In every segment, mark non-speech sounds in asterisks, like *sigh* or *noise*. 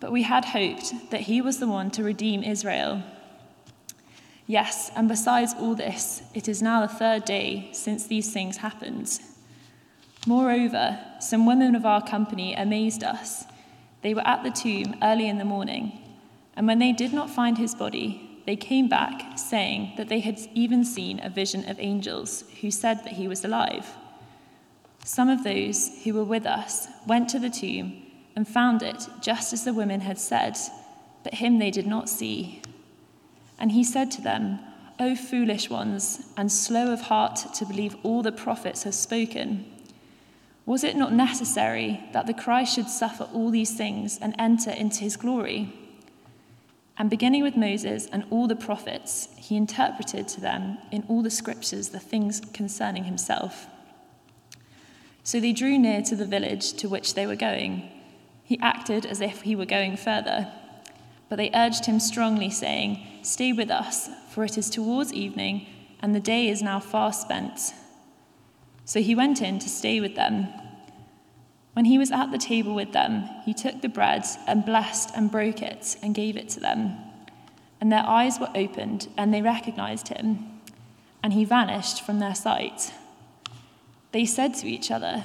But we had hoped that he was the one to redeem Israel. Yes, and besides all this, it is now the third day since these things happened. Moreover, some women of our company amazed us. They were at the tomb early in the morning, and when they did not find his body, they came back, saying that they had even seen a vision of angels who said that he was alive. Some of those who were with us went to the tomb and found it just as the women had said, but him they did not see. And he said to them, O foolish ones, and slow of heart to believe all the prophets have spoken. Was it not necessary that the Christ should suffer all these things and enter into his glory? And beginning with Moses and all the prophets, he interpreted to them in all the scriptures the things concerning himself. So they drew near to the village to which they were going. He acted as if he were going further. But they urged him strongly, saying, Stay with us, for it is towards evening, and the day is now far spent. So he went in to stay with them. When he was at the table with them, he took the bread and blessed and broke it and gave it to them. And their eyes were opened, and they recognized him, and he vanished from their sight. They said to each other,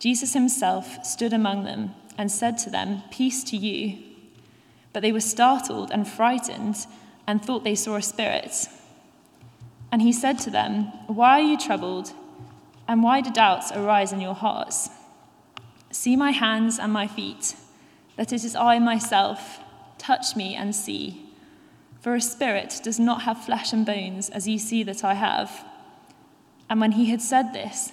Jesus himself stood among them and said to them, Peace to you. But they were startled and frightened and thought they saw a spirit. And he said to them, Why are you troubled? And why do doubts arise in your hearts? See my hands and my feet, that it is I myself. Touch me and see. For a spirit does not have flesh and bones, as you see that I have. And when he had said this,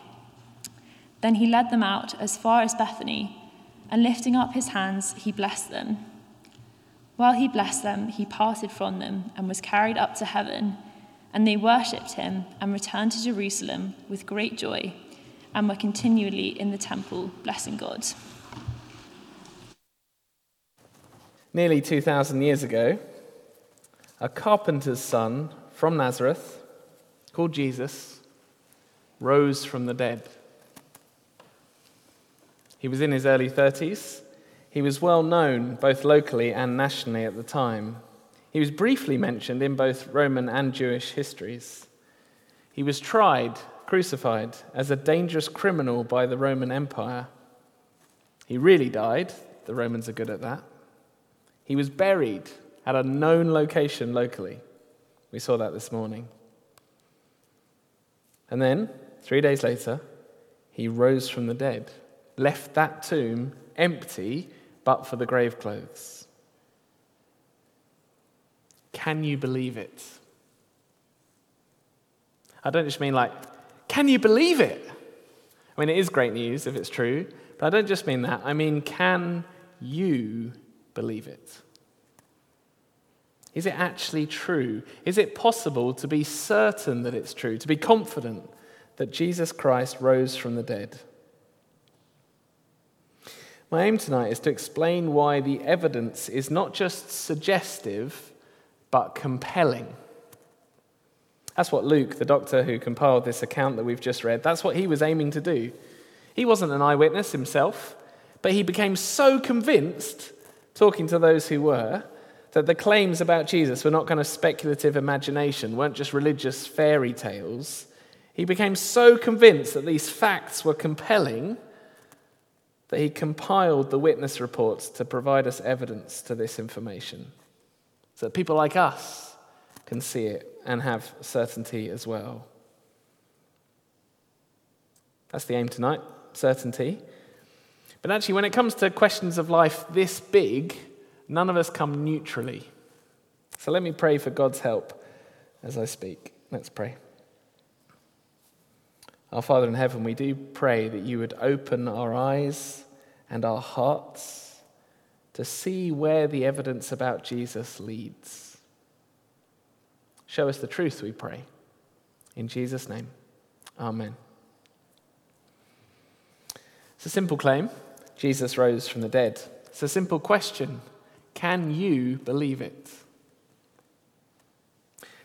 Then he led them out as far as Bethany, and lifting up his hands, he blessed them. While he blessed them, he parted from them and was carried up to heaven. And they worshipped him and returned to Jerusalem with great joy and were continually in the temple blessing God. Nearly 2,000 years ago, a carpenter's son from Nazareth, called Jesus, rose from the dead. He was in his early 30s. He was well known both locally and nationally at the time. He was briefly mentioned in both Roman and Jewish histories. He was tried, crucified, as a dangerous criminal by the Roman Empire. He really died. The Romans are good at that. He was buried at a known location locally. We saw that this morning. And then, three days later, he rose from the dead, left that tomb empty but for the grave clothes. Can you believe it? I don't just mean like, can you believe it? I mean, it is great news if it's true, but I don't just mean that. I mean, can you believe it? Is it actually true? Is it possible to be certain that it's true, to be confident that Jesus Christ rose from the dead? My aim tonight is to explain why the evidence is not just suggestive, but compelling. That's what Luke, the doctor who compiled this account that we've just read, that's what he was aiming to do. He wasn't an eyewitness himself, but he became so convinced, talking to those who were, that the claims about Jesus were not kind of speculative imagination, weren't just religious fairy tales. He became so convinced that these facts were compelling that he compiled the witness reports to provide us evidence to this information so that people like us can see it and have certainty as well. That's the aim tonight certainty. But actually, when it comes to questions of life this big, none of us come neutrally. So let me pray for God's help as I speak. Let's pray. Our Father in heaven, we do pray that you would open our eyes and our hearts to see where the evidence about Jesus leads. Show us the truth, we pray. In Jesus' name, Amen. It's a simple claim Jesus rose from the dead. It's a simple question Can you believe it?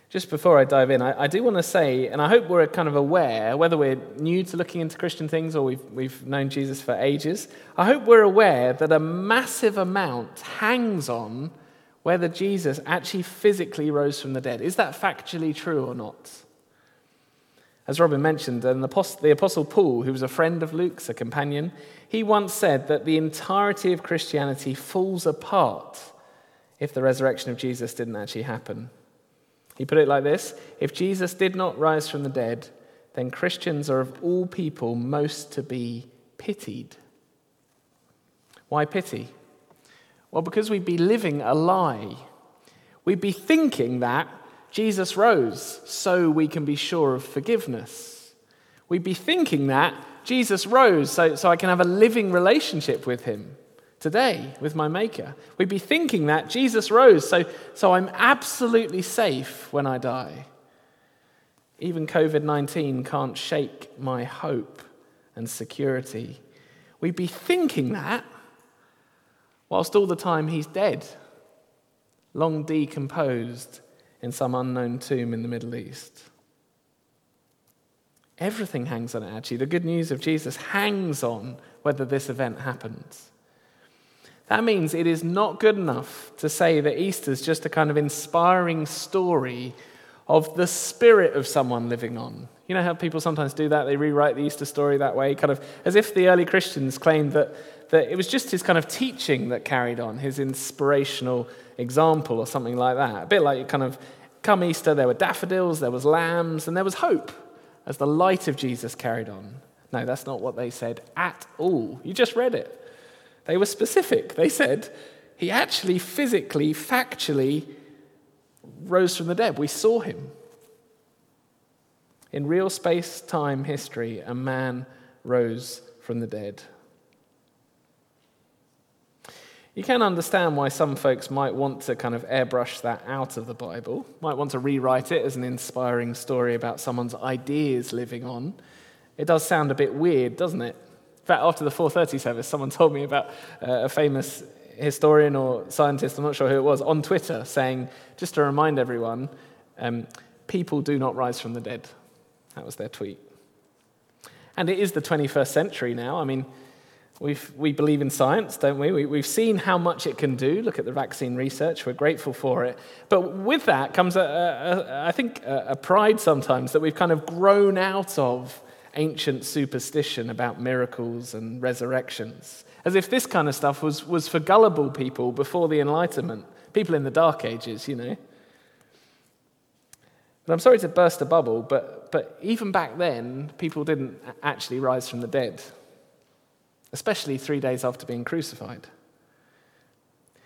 Just before I dive in, I, I do want to say, and I hope we're kind of aware, whether we're new to looking into Christian things or we've, we've known Jesus for ages, I hope we're aware that a massive amount hangs on whether Jesus actually physically rose from the dead. Is that factually true or not? As Robin mentioned, and the Apostle Paul, who was a friend of Luke's, a companion, he once said that the entirety of Christianity falls apart if the resurrection of Jesus didn't actually happen. He put it like this If Jesus did not rise from the dead, then Christians are of all people most to be pitied. Why pity? Well, because we'd be living a lie. We'd be thinking that Jesus rose so we can be sure of forgiveness. We'd be thinking that Jesus rose so, so I can have a living relationship with him today with my Maker. We'd be thinking that Jesus rose, so, so I'm absolutely safe when I die. Even COVID 19 can't shake my hope and security. We'd be thinking that whilst all the time he's dead, long decomposed in some unknown tomb in the Middle East. Everything hangs on it, actually. The good news of Jesus hangs on whether this event happens. That means it is not good enough to say that Easter is just a kind of inspiring story of the spirit of someone living on. You know how people sometimes do that? They rewrite the Easter story that way, kind of as if the early Christians claimed that, that it was just his kind of teaching that carried on, his inspirational example or something like that. A bit like kind of come Easter, there were daffodils, there was lambs, and there was hope as the light of Jesus carried on. No, that's not what they said at all. You just read it. They were specific. They said he actually physically, factually rose from the dead. We saw him. In real space time history, a man rose from the dead. You can understand why some folks might want to kind of airbrush that out of the Bible, might want to rewrite it as an inspiring story about someone's ideas living on. It does sound a bit weird, doesn't it? In fact, after the 4:30 service, someone told me about uh, a famous historian or scientist, I'm not sure who it was, on Twitter saying, just to remind everyone, um, people do not rise from the dead. That was their tweet. And it is the 21st century now. I mean, We've, we believe in science, don't we? we? We've seen how much it can do. Look at the vaccine research. We're grateful for it. But with that comes, a, a, a I think, a, a pride sometimes that we've kind of grown out of ancient superstition about miracles and resurrections, as if this kind of stuff was, was for gullible people before the Enlightenment, people in the Dark Ages, you know. But I'm sorry to burst a bubble, but, but even back then, people didn't actually rise from the dead especially three days after being crucified.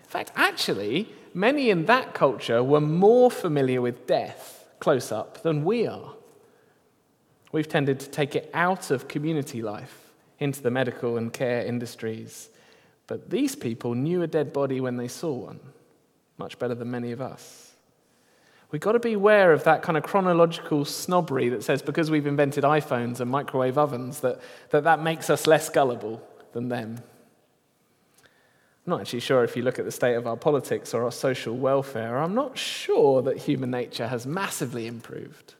In fact, actually, many in that culture were more familiar with death close up than we are. We've tended to take it out of community life into the medical and care industries. But these people knew a dead body when they saw one, much better than many of us. We've got to be aware of that kind of chronological snobbery that says because we've invented iPhones and microwave ovens that that, that makes us less gullible than them. I'm not actually sure if you look at the state of our politics or our social welfare, I'm not sure that human nature has massively improved.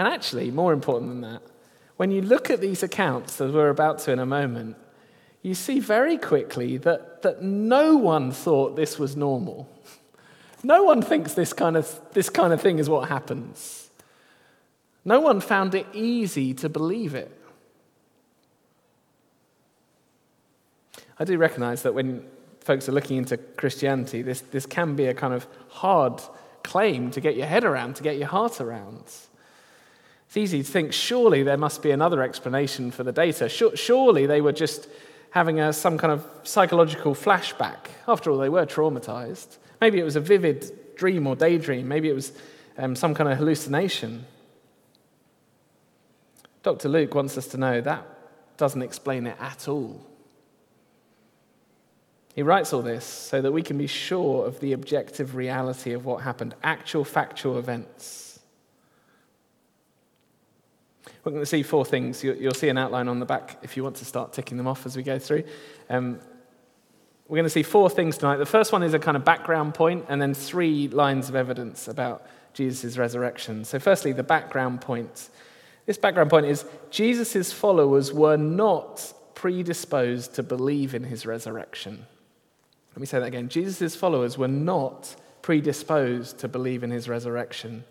And actually, more important than that, when you look at these accounts, as we're about to in a moment, you see very quickly that, that no one thought this was normal. No one thinks this kind, of, this kind of thing is what happens. No one found it easy to believe it. I do recognize that when folks are looking into Christianity, this, this can be a kind of hard claim to get your head around, to get your heart around. It's easy to think, surely there must be another explanation for the data. Surely they were just having a, some kind of psychological flashback. After all, they were traumatized. Maybe it was a vivid dream or daydream. Maybe it was um, some kind of hallucination. Dr. Luke wants us to know that doesn't explain it at all. He writes all this so that we can be sure of the objective reality of what happened, actual factual events. We're going to see four things. You'll see an outline on the back if you want to start ticking them off as we go through. Um, we're going to see four things tonight. The first one is a kind of background point, and then three lines of evidence about Jesus' resurrection. So, firstly, the background point. This background point is Jesus' followers were not predisposed to believe in his resurrection. Let me say that again. Jesus' followers were not predisposed to believe in his resurrection.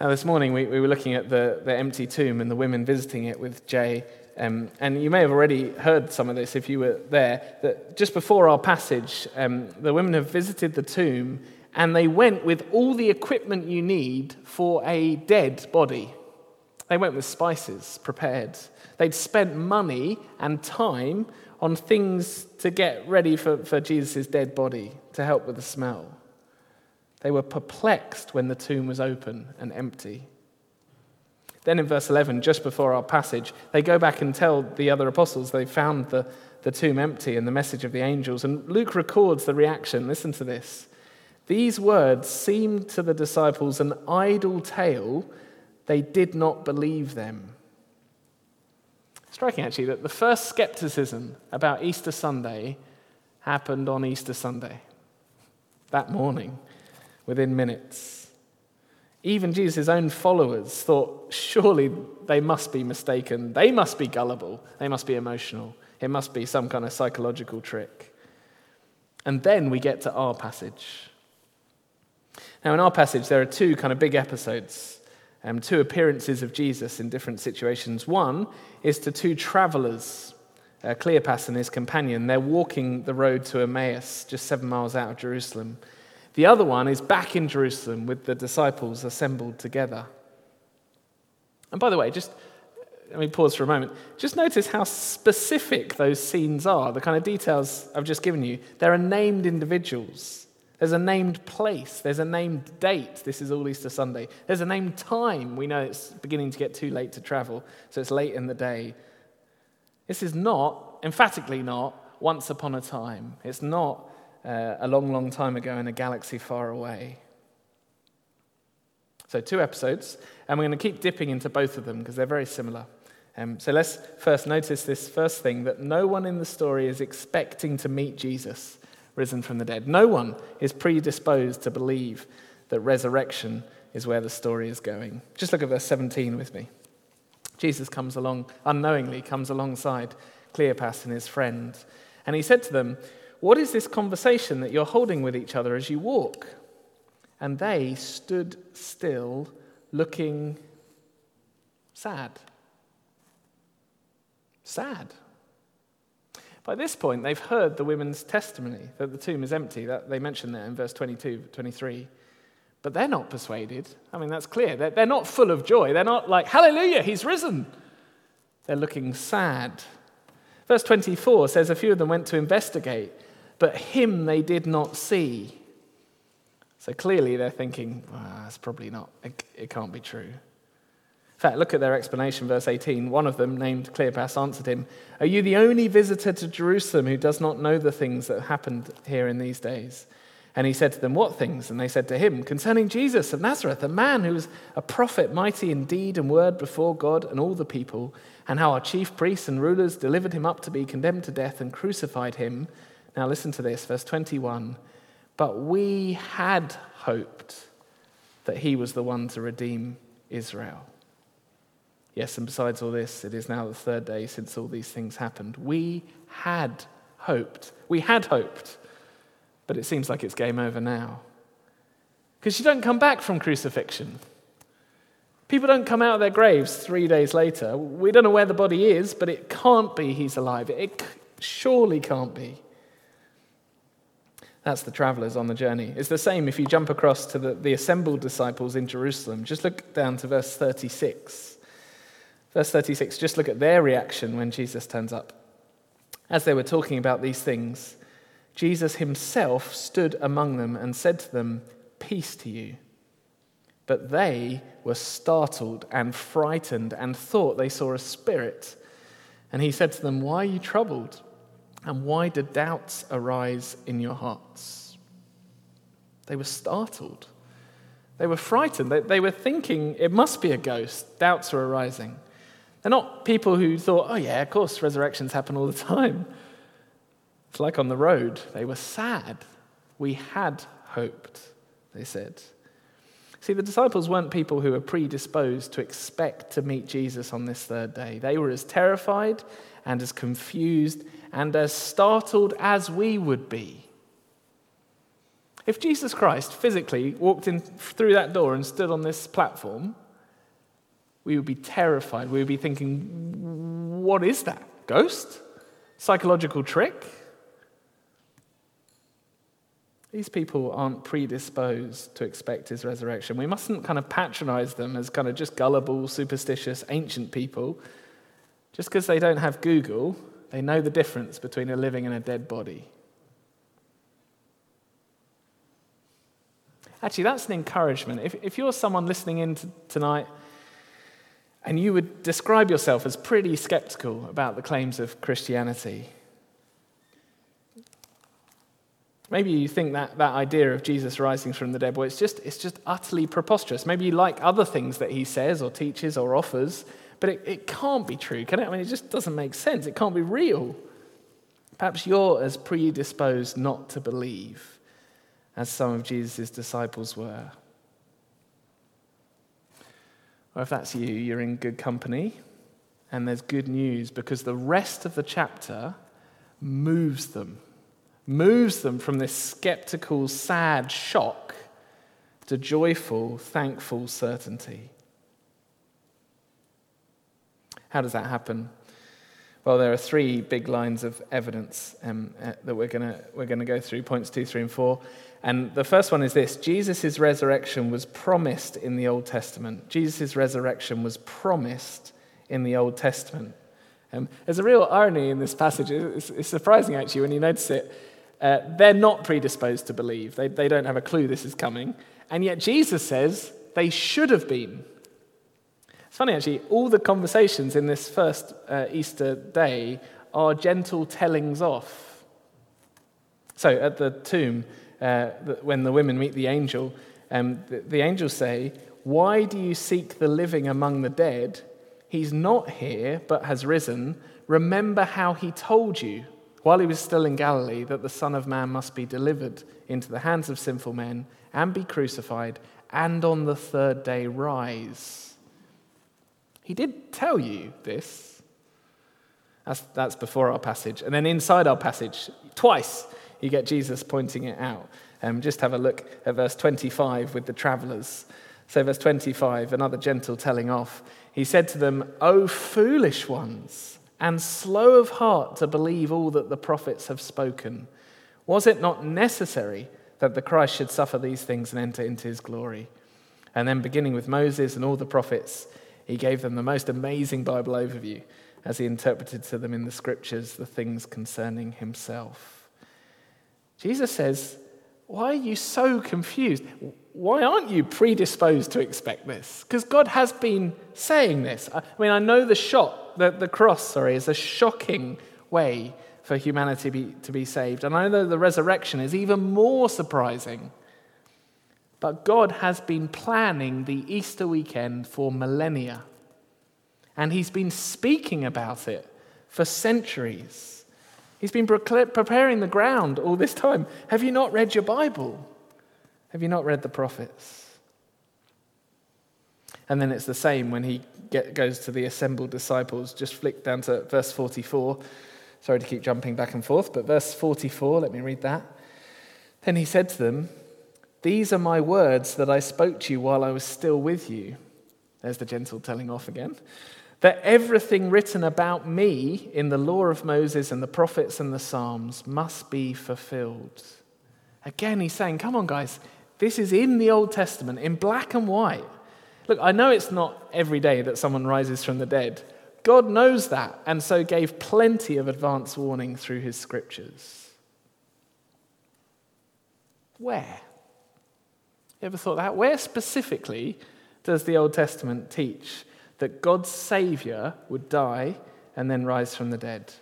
Now, this morning we, we were looking at the, the empty tomb and the women visiting it with Jay. Um, and you may have already heard some of this if you were there. That just before our passage, um, the women have visited the tomb and they went with all the equipment you need for a dead body. They went with spices prepared. They'd spent money and time on things to get ready for, for Jesus' dead body to help with the smell. They were perplexed when the tomb was open and empty. Then in verse 11, just before our passage, they go back and tell the other apostles they found the, the tomb empty and the message of the angels. And Luke records the reaction. Listen to this. These words seemed to the disciples an idle tale. They did not believe them. Striking, actually, that the first skepticism about Easter Sunday happened on Easter Sunday, that morning, within minutes. Even Jesus' own followers thought, surely they must be mistaken. They must be gullible. They must be emotional. It must be some kind of psychological trick. And then we get to our passage. Now, in our passage, there are two kind of big episodes um, two appearances of Jesus in different situations. One is to two travelers, uh, Cleopas and his companion. They're walking the road to Emmaus, just seven miles out of Jerusalem. The other one is back in Jerusalem with the disciples assembled together. And by the way, just let me pause for a moment. Just notice how specific those scenes are, the kind of details I've just given you. There are named individuals. There's a named place. There's a named date. This is all Easter Sunday. There's a named time. We know it's beginning to get too late to travel, so it's late in the day. This is not, emphatically not, once upon a time. It's not uh, a long, long time ago in a galaxy far away. So, two episodes, and we're going to keep dipping into both of them because they're very similar. Um, so, let's first notice this first thing that no one in the story is expecting to meet Jesus risen from the dead. No one is predisposed to believe that resurrection is where the story is going. Just look at verse 17 with me. Jesus comes along, unknowingly comes alongside Cleopas and his friend. And he said to them, What is this conversation that you're holding with each other as you walk? And they stood still, looking sad. Sad. By this point, they've heard the women's testimony that the tomb is empty. That they mention there in verse 22, 23. But they're not persuaded. I mean, that's clear. They're, they're not full of joy. They're not like, Hallelujah, he's risen. They're looking sad. Verse 24 says a few of them went to investigate, but him they did not see. So clearly they're thinking, that's probably not, it, it can't be true. In fact, look at their explanation, verse 18. One of them, named Cleopas, answered him, Are you the only visitor to Jerusalem who does not know the things that happened here in these days? And he said to them, What things? And they said to him, Concerning Jesus of Nazareth, a man who was a prophet, mighty in deed and word before God and all the people, and how our chief priests and rulers delivered him up to be condemned to death and crucified him. Now listen to this, verse 21. But we had hoped that he was the one to redeem Israel. Yes, and besides all this, it is now the third day since all these things happened. We had hoped. We had hoped but it seems like it's game over now. Because you don't come back from crucifixion. People don't come out of their graves three days later. We don't know where the body is, but it can't be he's alive. It surely can't be. That's the travelers on the journey. It's the same if you jump across to the, the assembled disciples in Jerusalem. Just look down to verse 36. Verse 36, just look at their reaction when Jesus turns up. As they were talking about these things, Jesus himself stood among them and said to them, Peace to you. But they were startled and frightened and thought they saw a spirit. And he said to them, Why are you troubled? And why do doubts arise in your hearts? They were startled. They were frightened. They, they were thinking it must be a ghost. Doubts are arising. They're not people who thought, oh, yeah, of course, resurrections happen all the time. It's like on the road. They were sad. We had hoped, they said. See, the disciples weren't people who were predisposed to expect to meet Jesus on this third day. They were as terrified and as confused and as startled as we would be. If Jesus Christ physically walked in through that door and stood on this platform, we would be terrified. We would be thinking, what is that? Ghost? Psychological trick? These people aren't predisposed to expect his resurrection. We mustn't kind of patronize them as kind of just gullible, superstitious, ancient people. Just because they don't have Google, they know the difference between a living and a dead body. Actually, that's an encouragement. If, if you're someone listening in to, tonight and you would describe yourself as pretty skeptical about the claims of Christianity, Maybe you think that, that idea of Jesus rising from the dead, well, it's just, it's just utterly preposterous. Maybe you like other things that he says or teaches or offers, but it, it can't be true, can it? I mean, it just doesn't make sense. It can't be real. Perhaps you're as predisposed not to believe as some of Jesus' disciples were. Or if that's you, you're in good company, and there's good news because the rest of the chapter moves them moves them from this skeptical, sad shock to joyful, thankful certainty. How does that happen? Well, there are three big lines of evidence um, uh, that we're going we're going to go through points two, three, and four. And the first one is this Jesus' resurrection was promised in the Old Testament. Jesus' resurrection was promised in the Old Testament. Um, there's a real irony in this passage. It's, it's surprising, actually, when you notice it. Uh, they're not predisposed to believe. They, they don't have a clue this is coming. And yet Jesus says they should have been. It's funny, actually, all the conversations in this first uh, Easter day are gentle tellings off. So at the tomb, uh, when the women meet the angel, um, the, the angels say, Why do you seek the living among the dead? He's not here, but has risen. Remember how he told you while he was still in Galilee, that the Son of Man must be delivered into the hands of sinful men and be crucified, and on the third day rise. He did tell you this. That's, that's before our passage. And then inside our passage, twice, you get Jesus pointing it out. Um, just have a look at verse 25 with the travelers. So, verse 25, another gentle telling off. He said to them, O foolish ones, and slow of heart to believe all that the prophets have spoken. Was it not necessary that the Christ should suffer these things and enter into his glory? And then, beginning with Moses and all the prophets, he gave them the most amazing Bible overview as he interpreted to them in the scriptures the things concerning himself. Jesus says, Why are you so confused? Why aren't you predisposed to expect this? Because God has been saying this. I mean, I know the shot, the, the cross, sorry, is a shocking way for humanity be, to be saved. And I know the resurrection is even more surprising. But God has been planning the Easter weekend for millennia. And He's been speaking about it for centuries. He's been preparing the ground all this time. Have you not read your Bible? Have you not read the prophets? And then it's the same when he get, goes to the assembled disciples. Just flick down to verse 44. Sorry to keep jumping back and forth, but verse 44, let me read that. Then he said to them, these are my words that I spoke to you while I was still with you. There's the gentle telling off again. That everything written about me in the law of Moses and the prophets and the Psalms must be fulfilled. Again, he's saying, Come on, guys, this is in the Old Testament, in black and white. Look, I know it's not every day that someone rises from the dead. God knows that, and so gave plenty of advance warning through his scriptures. Where? You ever thought that? Where specifically does the Old Testament teach that God's Savior would die and then rise from the dead?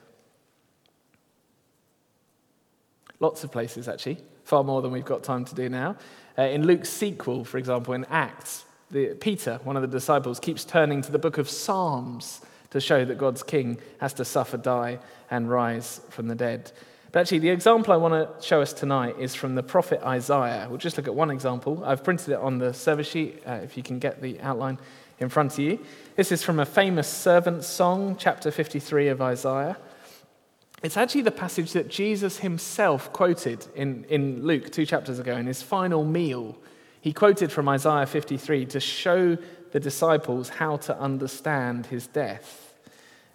Lots of places, actually, far more than we've got time to do now. Uh, in Luke's sequel, for example, in Acts, the, Peter, one of the disciples, keeps turning to the book of Psalms to show that God's king has to suffer, die, and rise from the dead. But actually, the example I want to show us tonight is from the prophet Isaiah. We'll just look at one example. I've printed it on the service sheet, uh, if you can get the outline in front of you. This is from a famous servant song, chapter 53 of Isaiah. It's actually the passage that Jesus himself quoted in, in Luke two chapters ago in his final meal. He quoted from Isaiah 53 to show the disciples how to understand his death.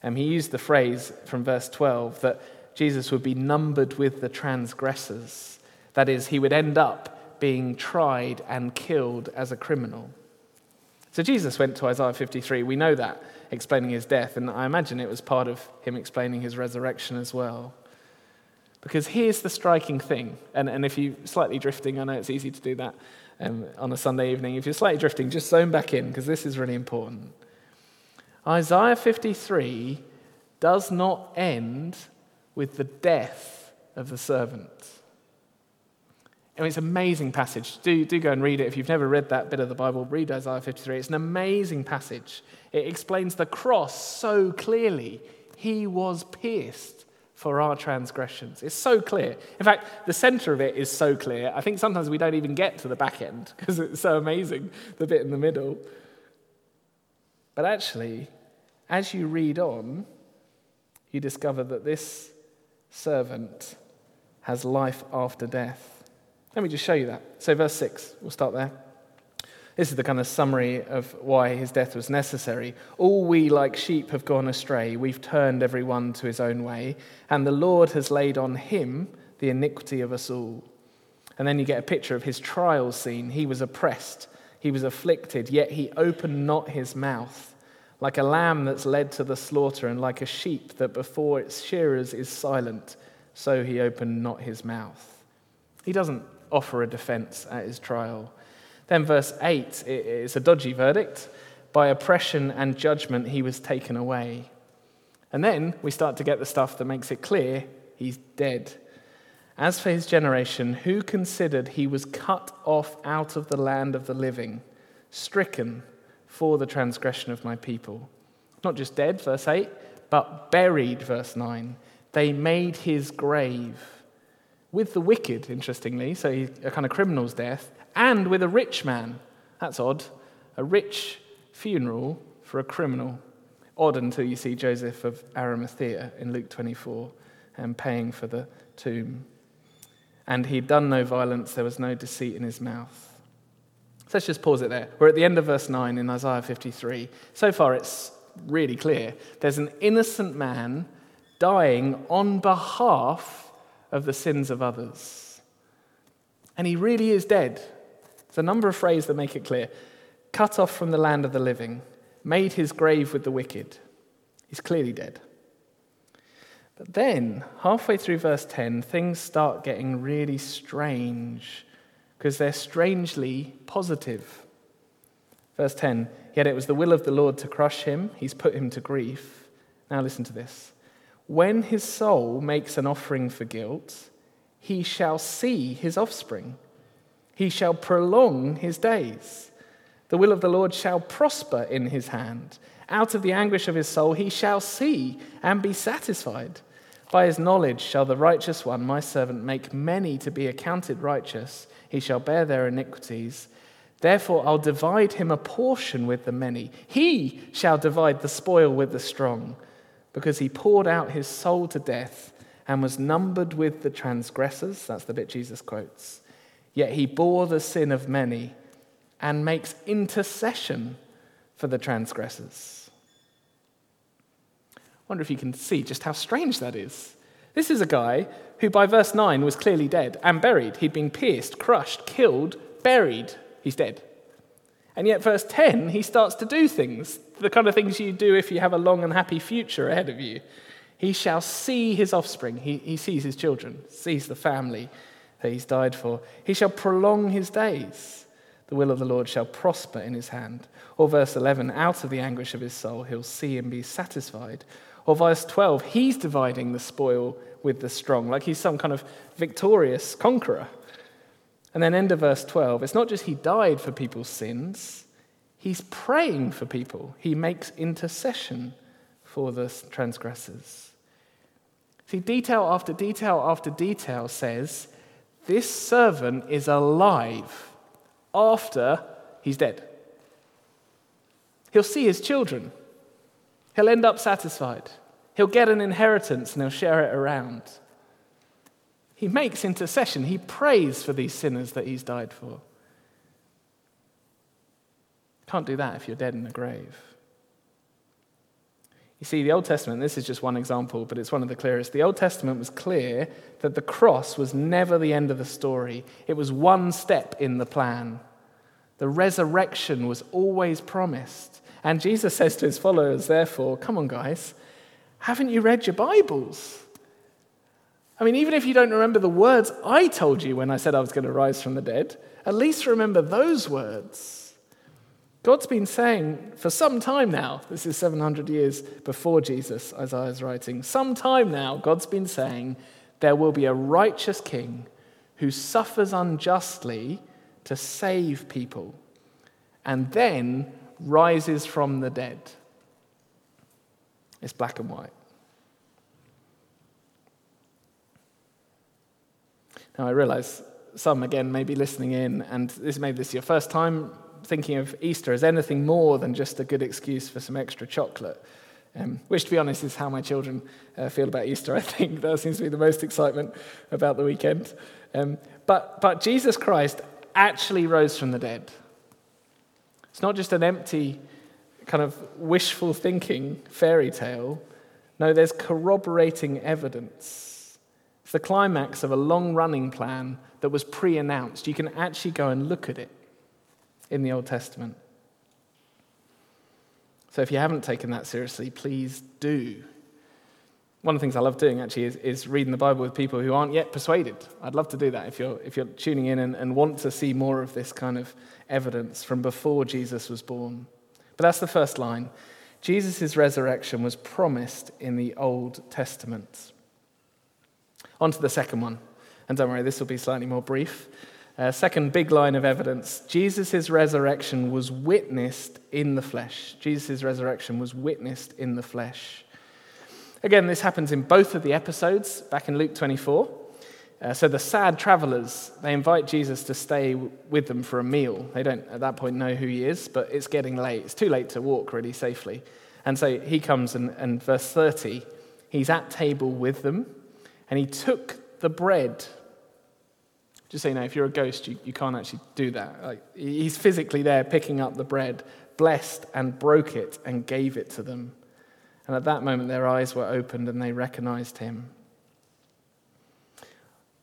And he used the phrase from verse 12 that Jesus would be numbered with the transgressors. That is, he would end up being tried and killed as a criminal. So Jesus went to Isaiah 53. We know that, explaining his death, and I imagine it was part of him explaining his resurrection as well. Because here's the striking thing, and, and if you're slightly drifting, I know it's easy to do that um, on a Sunday evening. If you're slightly drifting, just zone back in, because this is really important. Isaiah 53 does not end with the death of the servant. It's an amazing passage. Do, do go and read it. If you've never read that bit of the Bible, read Isaiah 53. It's an amazing passage. It explains the cross so clearly. He was pierced for our transgressions. It's so clear. In fact, the center of it is so clear. I think sometimes we don't even get to the back end *laughs* because it's so amazing, the bit in the middle. But actually, as you read on, you discover that this servant has life after death. Let me just show you that. So, verse 6, we'll start there. This is the kind of summary of why his death was necessary. All we, like sheep, have gone astray. We've turned everyone to his own way, and the Lord has laid on him the iniquity of us all. And then you get a picture of his trial scene. He was oppressed, he was afflicted, yet he opened not his mouth like a lamb that's led to the slaughter, and like a sheep that before its shearers is silent, so he opened not his mouth. He doesn't offer a defense at his trial. Then, verse 8 it's a dodgy verdict. By oppression and judgment, he was taken away. And then we start to get the stuff that makes it clear he's dead. As for his generation, who considered he was cut off out of the land of the living, stricken, for the transgression of my people. Not just dead, verse 8, but buried, verse 9. They made his grave with the wicked, interestingly, so a kind of criminal's death, and with a rich man. That's odd. A rich funeral for a criminal. Odd until you see Joseph of Arimathea in Luke 24 and paying for the tomb. And he'd done no violence, there was no deceit in his mouth. So let's just pause it there. We're at the end of verse 9 in Isaiah 53. So far, it's really clear. There's an innocent man dying on behalf of the sins of others. And he really is dead. There's a number of phrases that make it clear. Cut off from the land of the living, made his grave with the wicked. He's clearly dead. But then, halfway through verse 10, things start getting really strange because they're strangely positive. Verse 10 Yet it was the will of the Lord to crush him, he's put him to grief. Now listen to this. When his soul makes an offering for guilt, he shall see his offspring. He shall prolong his days. The will of the Lord shall prosper in his hand. Out of the anguish of his soul he shall see and be satisfied. By his knowledge shall the righteous one, my servant, make many to be accounted righteous. He shall bear their iniquities. Therefore, I'll divide him a portion with the many. He shall divide the spoil with the strong, because he poured out his soul to death and was numbered with the transgressors. That's the bit Jesus quotes. Yet he bore the sin of many and makes intercession for the transgressors. I wonder if you can see just how strange that is. This is a guy who, by verse 9, was clearly dead and buried. He'd been pierced, crushed, killed, buried. He's dead. And yet, verse 10, he starts to do things, the kind of things you do if you have a long and happy future ahead of you. He shall see his offspring. He, he sees his children, sees the family that he's died for. He shall prolong his days. The will of the Lord shall prosper in his hand. Or verse 11, out of the anguish of his soul, he'll see and be satisfied. Or verse 12, he's dividing the spoil with the strong, like he's some kind of victorious conqueror. And then, end of verse 12, it's not just he died for people's sins, he's praying for people. He makes intercession for the transgressors. See, detail after detail after detail says this servant is alive after he's dead. He'll see his children. He'll end up satisfied. He'll get an inheritance and he'll share it around. He makes intercession. He prays for these sinners that he's died for. Can't do that if you're dead in the grave. You see, the Old Testament, this is just one example, but it's one of the clearest. The Old Testament was clear that the cross was never the end of the story, it was one step in the plan. The resurrection was always promised. And Jesus says to his followers, therefore, come on, guys, haven't you read your Bibles? I mean, even if you don't remember the words I told you when I said I was going to rise from the dead, at least remember those words. God's been saying for some time now, this is 700 years before Jesus, Isaiah's writing, some time now, God's been saying there will be a righteous king who suffers unjustly to save people and then rises from the dead. It's black and white. Now, I realize some, again, may be listening in, and this may be this your first time thinking of Easter as anything more than just a good excuse for some extra chocolate. Um, which, to be honest, is how my children uh, feel about Easter. *laughs* I think that seems to be the most excitement about the weekend. Um, but, but Jesus Christ actually rose from the dead. It's not just an empty, kind of wishful thinking fairy tale. No, there's corroborating evidence. The climax of a long running plan that was pre announced. You can actually go and look at it in the Old Testament. So if you haven't taken that seriously, please do. One of the things I love doing actually is, is, reading the Bible with people who aren't yet persuaded. I'd love to do that if you're, if you're tuning in and, and want to see more of this kind of evidence from before Jesus was born. But that's the first line. Jesus' resurrection was promised in the Old Testament. On to the second one. And don't worry, this will be slightly more brief. Uh, second big line of evidence Jesus' resurrection was witnessed in the flesh. Jesus' resurrection was witnessed in the flesh. Again, this happens in both of the episodes back in Luke 24. Uh, so the sad travelers, they invite Jesus to stay with them for a meal. They don't at that point know who he is, but it's getting late. It's too late to walk really safely. And so he comes and, and verse 30, he's at table with them and he took the bread. Just so you know, if you're a ghost, you, you can't actually do that. Like, he's physically there picking up the bread, blessed and broke it and gave it to them. And at that moment, their eyes were opened and they recognized him.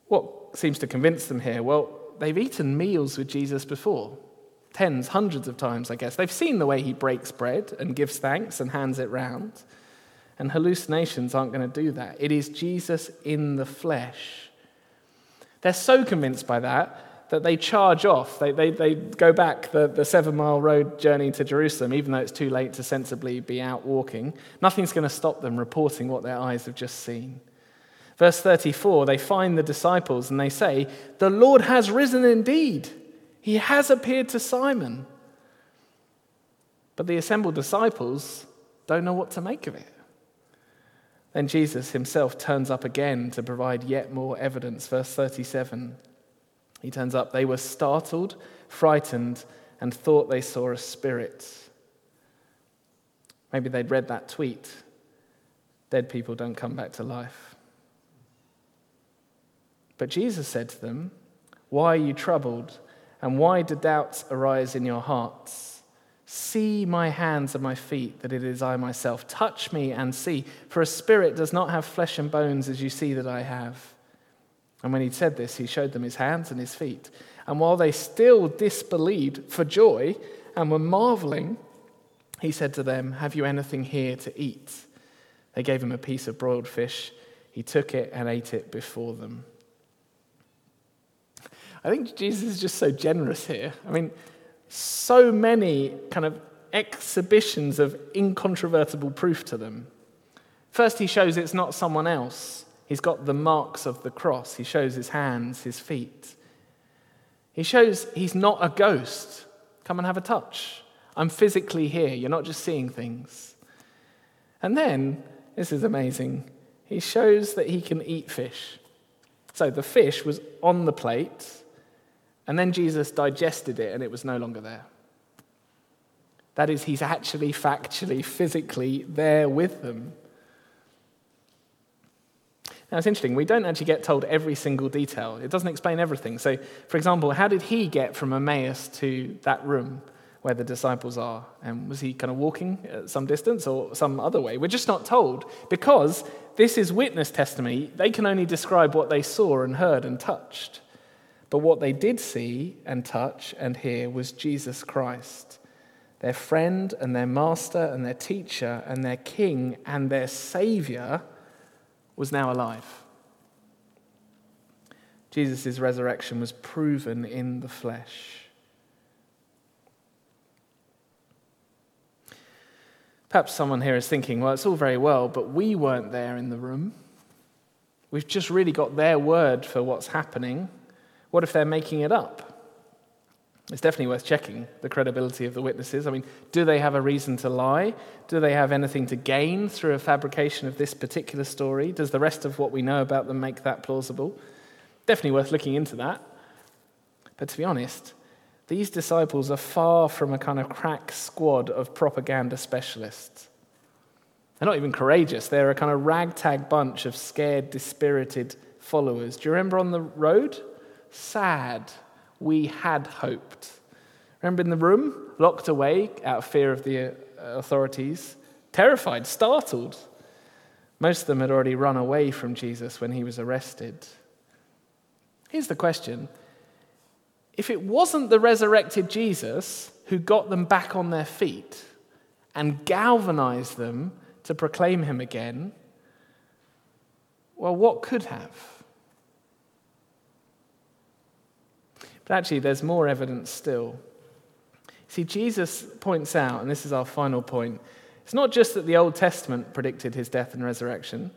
What seems to convince them here? Well, they've eaten meals with Jesus before, tens, hundreds of times, I guess. They've seen the way he breaks bread and gives thanks and hands it round. And hallucinations aren't going to do that. It is Jesus in the flesh. They're so convinced by that that they charge off. They, they, they go back the, the seven mile road journey to Jerusalem, even though it's too late to sensibly be out walking. Nothing's going to stop them reporting what their eyes have just seen. Verse 34, they find the disciples and they say, The Lord has risen indeed. He has appeared to Simon. But the assembled disciples don't know what to make of it. Then Jesus himself turns up again to provide yet more evidence. Verse 37. He turns up. They were startled, frightened, and thought they saw a spirit. Maybe they'd read that tweet Dead people don't come back to life. But Jesus said to them, Why are you troubled? And why do doubts arise in your hearts? See my hands and my feet, that it is I myself. Touch me and see, for a spirit does not have flesh and bones as you see that I have. And when he said this, he showed them his hands and his feet. And while they still disbelieved for joy and were marveling, he said to them, Have you anything here to eat? They gave him a piece of broiled fish. He took it and ate it before them. *laughs* I think Jesus is just so generous here. I mean, so many kind of exhibitions of incontrovertible proof to them. First, he shows it's not someone else. He's got the marks of the cross. He shows his hands, his feet. He shows he's not a ghost. Come and have a touch. I'm physically here. You're not just seeing things. And then, this is amazing, he shows that he can eat fish. So the fish was on the plate, and then Jesus digested it and it was no longer there. That is, he's actually factually, physically there with them. Now, it's interesting. We don't actually get told every single detail. It doesn't explain everything. So, for example, how did he get from Emmaus to that room where the disciples are? And was he kind of walking at some distance or some other way? We're just not told because this is witness testimony. They can only describe what they saw and heard and touched. But what they did see and touch and hear was Jesus Christ, their friend and their master and their teacher and their king and their savior was now alive. Jesus' resurrection was proven in the flesh. Perhaps someone here is thinking, well, it's all very well, but we weren't there in the room. We've just really got their word for what's happening. What if they're making it up? It's definitely worth checking the credibility of the witnesses. I mean, do they have a reason to lie? Do they have anything to gain through a fabrication of this particular story? Does the rest of what we know about them make that plausible? Definitely worth looking into that. But to be honest, these disciples are far from a kind of crack squad of propaganda specialists. They're not even courageous. They're a kind of ragtag bunch of scared, dispirited followers. Do you remember on the road? Sad. We had hoped. Remember in the room, locked away out of fear of the uh, authorities, terrified, startled. Most of them had already run away from Jesus when he was arrested. Here's the question if it wasn't the resurrected Jesus who got them back on their feet and galvanized them to proclaim him again, well, what could have? But actually, there's more evidence still. See, Jesus points out, and this is our final point, it's not just that the Old Testament predicted his death and resurrection,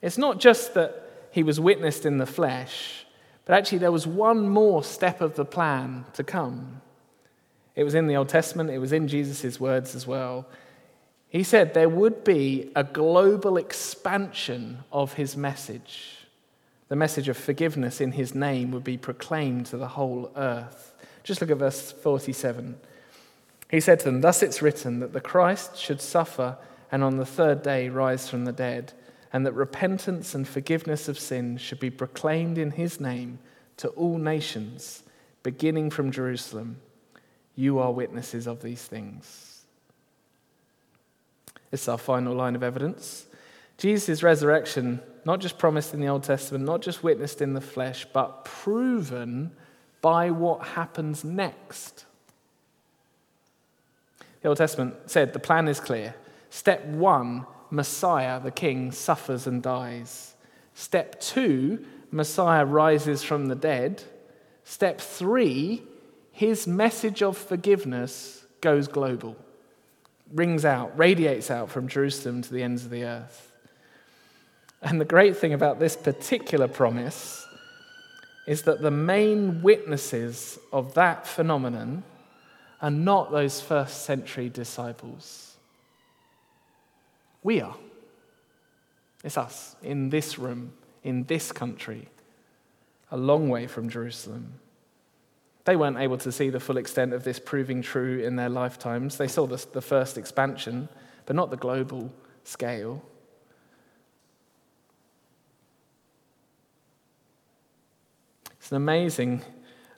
it's not just that he was witnessed in the flesh, but actually, there was one more step of the plan to come. It was in the Old Testament, it was in Jesus' words as well. He said there would be a global expansion of his message. The message of forgiveness in his name would be proclaimed to the whole earth. Just look at verse 47. He said to them, Thus it's written that the Christ should suffer and on the third day rise from the dead, and that repentance and forgiveness of sins should be proclaimed in his name to all nations, beginning from Jerusalem. You are witnesses of these things. Is our final line of evidence. Jesus' resurrection, not just promised in the Old Testament, not just witnessed in the flesh, but proven by what happens next. The Old Testament said the plan is clear. Step one, Messiah, the King, suffers and dies. Step two, Messiah rises from the dead. Step three, his message of forgiveness goes global, rings out, radiates out from Jerusalem to the ends of the earth. And the great thing about this particular promise is that the main witnesses of that phenomenon are not those first century disciples. We are. It's us in this room, in this country, a long way from Jerusalem. They weren't able to see the full extent of this proving true in their lifetimes. They saw the, the first expansion, but not the global scale. An amazing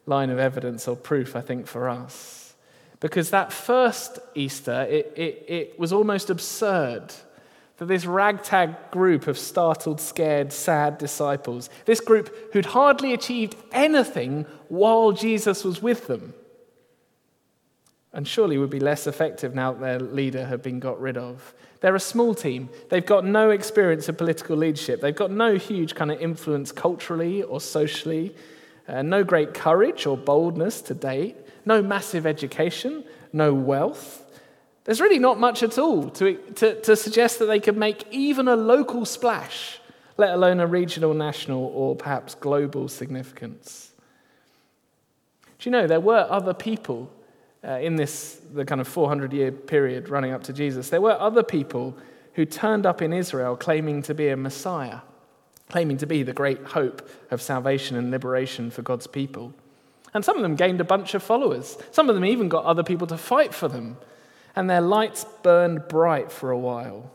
line of evidence or proof, I think, for us. Because that first Easter, it, it, it was almost absurd that this ragtag group of startled, scared, sad disciples, this group who'd hardly achieved anything while Jesus was with them, and surely would be less effective now that their leader had been got rid of. They're a small team. They've got no experience of political leadership. They've got no huge kind of influence culturally or socially, uh, no great courage or boldness to date, no massive education, no wealth. There's really not much at all to, to, to suggest that they could make even a local splash, let alone a regional, national, or perhaps global significance. Do you know there were other people uh, in this, the kind of 400 year period running up to Jesus? There were other people who turned up in Israel claiming to be a Messiah, claiming to be the great hope of salvation and liberation for God's people. And some of them gained a bunch of followers. Some of them even got other people to fight for them and their lights burned bright for a while.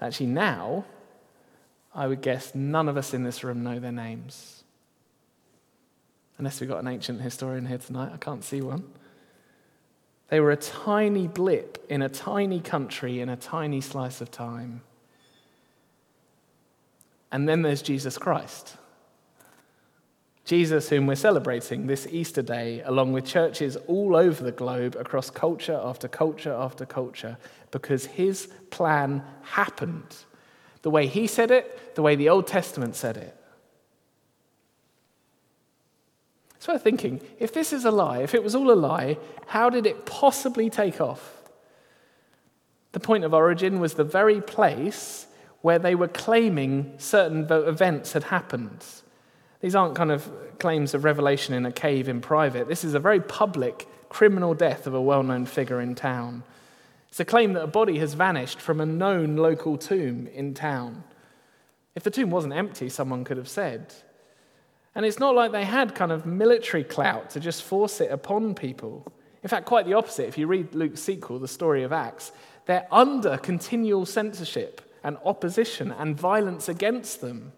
Actually, now, I would guess none of us in this room know their names. Unless we've got an ancient historian here tonight, I can't see one. They were a tiny blip in a tiny country in a tiny slice of time. And then there's Jesus Christ. Jesus, whom we're celebrating this Easter day, along with churches all over the globe, across culture after culture after culture, because his plan happened the way he said it, the way the Old Testament said it. So I'm thinking, if this is a lie, if it was all a lie, how did it possibly take off? The point of origin was the very place where they were claiming certain events had happened. These aren't kind of claims of revelation in a cave in private. This is a very public criminal death of a well known figure in town. It's a claim that a body has vanished from a known local tomb in town. If the tomb wasn't empty, someone could have said. And it's not like they had kind of military clout to just force it upon people. In fact, quite the opposite. If you read Luke's sequel, the story of Acts, they're under continual censorship and opposition and violence against them.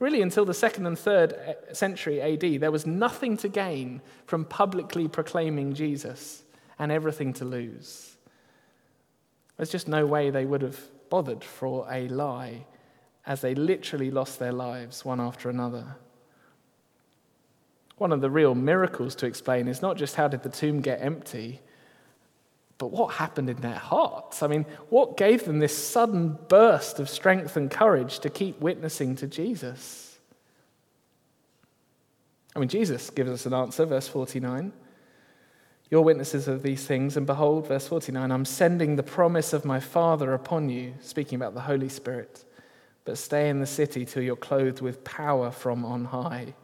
Really, until the second and third eh, century AD, there was nothing to gain from publicly proclaiming Jesus and everything to lose. There's just no way they would have bothered for a lie as they literally lost their lives one after another. One of the real miracles to explain is not just how did the tomb get empty, but what happened in their hearts? I mean, what gave them this sudden burst of strength and courage to keep witnessing to Jesus? I mean, Jesus gives us an answer, verse 49. You're witnesses of these things, and behold, verse 49, I'm sending the promise of my Father upon you, speaking about the Holy Spirit. But stay in the city till you're clothed with power from on high.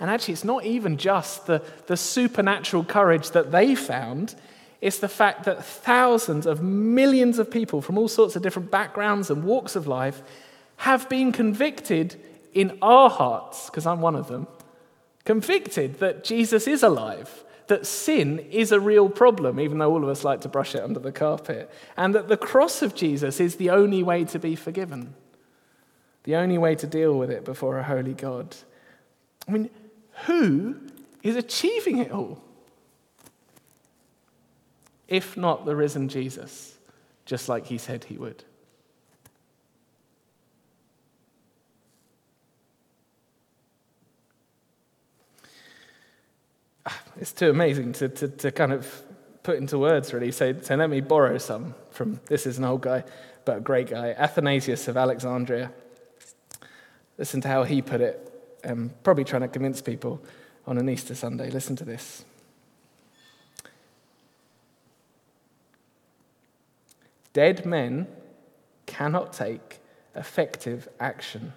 And actually, it's not even just the, the supernatural courage that they found, it's the fact that thousands of millions of people from all sorts of different backgrounds and walks of life have been convicted in our hearts, because I'm one of them, convicted that Jesus is alive, that sin is a real problem, even though all of us like to brush it under the carpet, and that the cross of Jesus is the only way to be forgiven, the only way to deal with it before a holy God. I mean, who is achieving it all? If not the risen Jesus, just like he said he would. Ah, it's too amazing to, to, to kind of put into words, really. So, so let me borrow some from this is an old guy, but a great guy, Athanasius of Alexandria. Listen to how he put it, um, probably trying to convince people on an Easter Sunday. Listen to this. Dead men cannot take effective action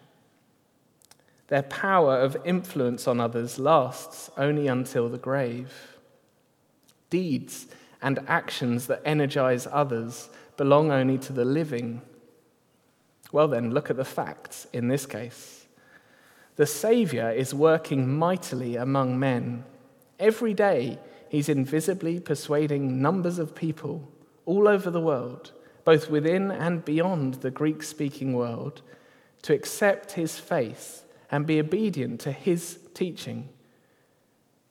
their power of influence on others lasts only until the grave. Deeds and actions that energize others belong only to the living. Well, then, look at the facts in this case. The Saviour is working mightily among men. Every day, he's invisibly persuading numbers of people all over the world, both within and beyond the Greek speaking world, to accept his faith and be obedient to his teaching.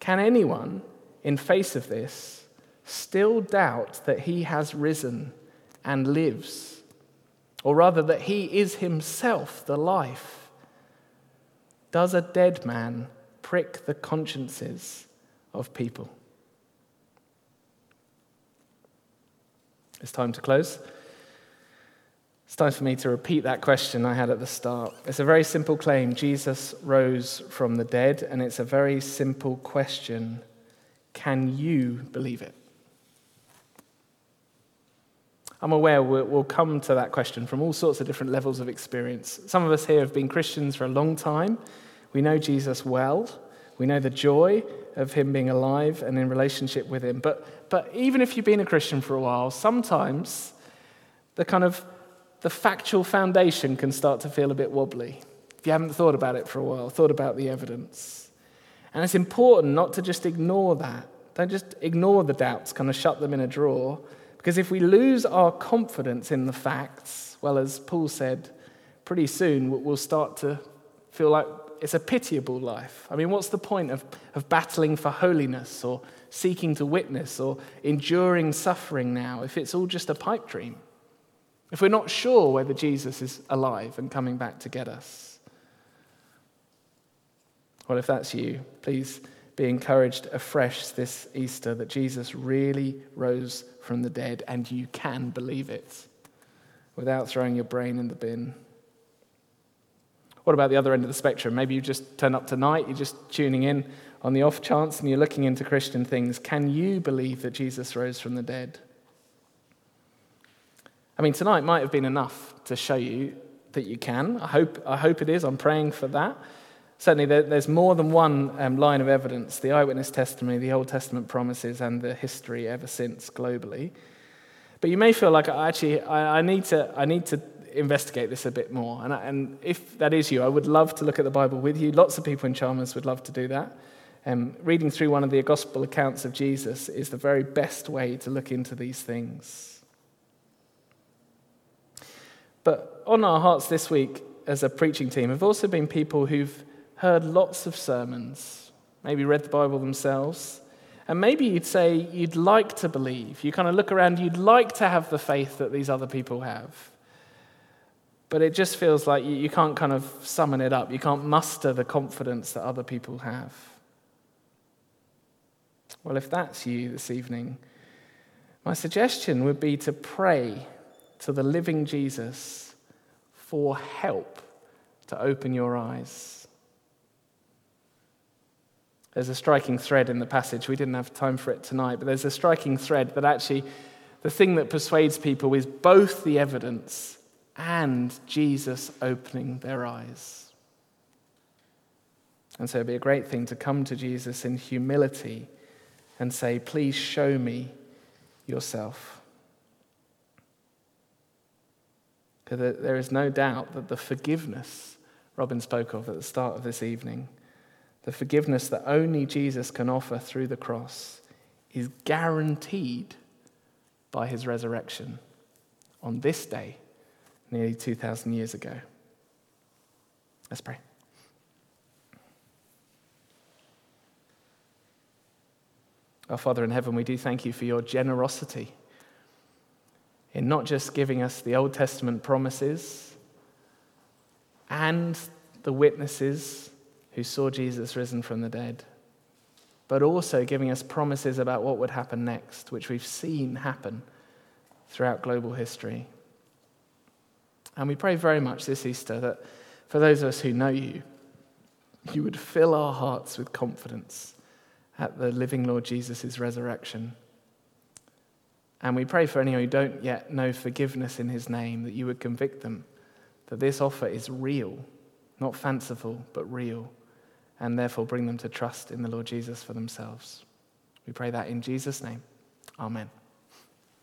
Can anyone, in face of this, still doubt that he has risen and lives? Or rather, that he is himself the life? Does a dead man prick the consciences of people? It's time to close. It's time for me to repeat that question I had at the start. It's a very simple claim Jesus rose from the dead, and it's a very simple question Can you believe it? I'm aware we'll come to that question from all sorts of different levels of experience. Some of us here have been Christians for a long time. We know Jesus well. We know the joy of him being alive and in relationship with him. But, but even if you've been a Christian for a while, sometimes the kind of the factual foundation can start to feel a bit wobbly if you haven't thought about it for a while, thought about the evidence. And it's important not to just ignore that. Don't just ignore the doubts, kind of shut them in a drawer. Because if we lose our confidence in the facts, well, as Paul said, pretty soon we'll start to feel like it's a pitiable life. I mean, what's the point of, of battling for holiness or seeking to witness or enduring suffering now if it's all just a pipe dream? if we're not sure whether Jesus is alive and coming back to get us. Well, if that's you, please be encouraged afresh this Easter that Jesus really rose from the dead and you can believe it without throwing your brain in the bin. What about the other end of the spectrum? Maybe you just turn up tonight, you're just tuning in on the off chance and you're looking into Christian things. Can you believe that Jesus rose from the dead? I mean, tonight might have been enough to show you that you can. I hope, I hope it is. I'm praying for that. Certainly, there's more than one um, line of evidence the eyewitness testimony, the Old Testament promises, and the history ever since globally. But you may feel like I actually I, I need, to, I need to investigate this a bit more. And, and, if that is you, I would love to look at the Bible with you. Lots of people in Chalmers would love to do that. Um, reading through one of the gospel accounts of Jesus is the very best way to look into these things. But on our hearts this week as a preaching team have also been people who've heard lots of sermons, maybe read the Bible themselves. And maybe you'd say you'd like to believe. You kind of look around, you'd like to have the faith that these other people have. But it just feels like you, can't kind of summon it up. You can't muster the confidence that other people have. Well, if that's you this evening, my suggestion would be to pray to the living Jesus for help to open your eyes. There's a striking thread in the passage. We didn't have time for it tonight, but there's a striking thread that actually the thing that persuades people is both the evidence and Jesus opening their eyes. And so it'd be a great thing to come to Jesus in humility and say, Please show me yourself. Because there is no doubt that the forgiveness Robin spoke of at the start of this evening, the forgiveness that only Jesus can offer through the cross, is guaranteed by his resurrection on this day, nearly 2,000 years ago. Let's pray. Our Father in heaven, we do thank you for your generosity in not just giving us the Old Testament promises and the witnesses who saw Jesus risen from the dead, but also giving us promises about what would happen next, which we've seen happen throughout global history. And we pray very much this Easter that for those of us who know you, you would fill our hearts with confidence at the living Lord Jesus' resurrection. And we pray for anyone who don't yet know forgiveness in his name, that you would convict them that this offer is real, not fanciful, but real, and therefore bring them to trust in the Lord Jesus for themselves. We pray that in Jesus' name. Amen.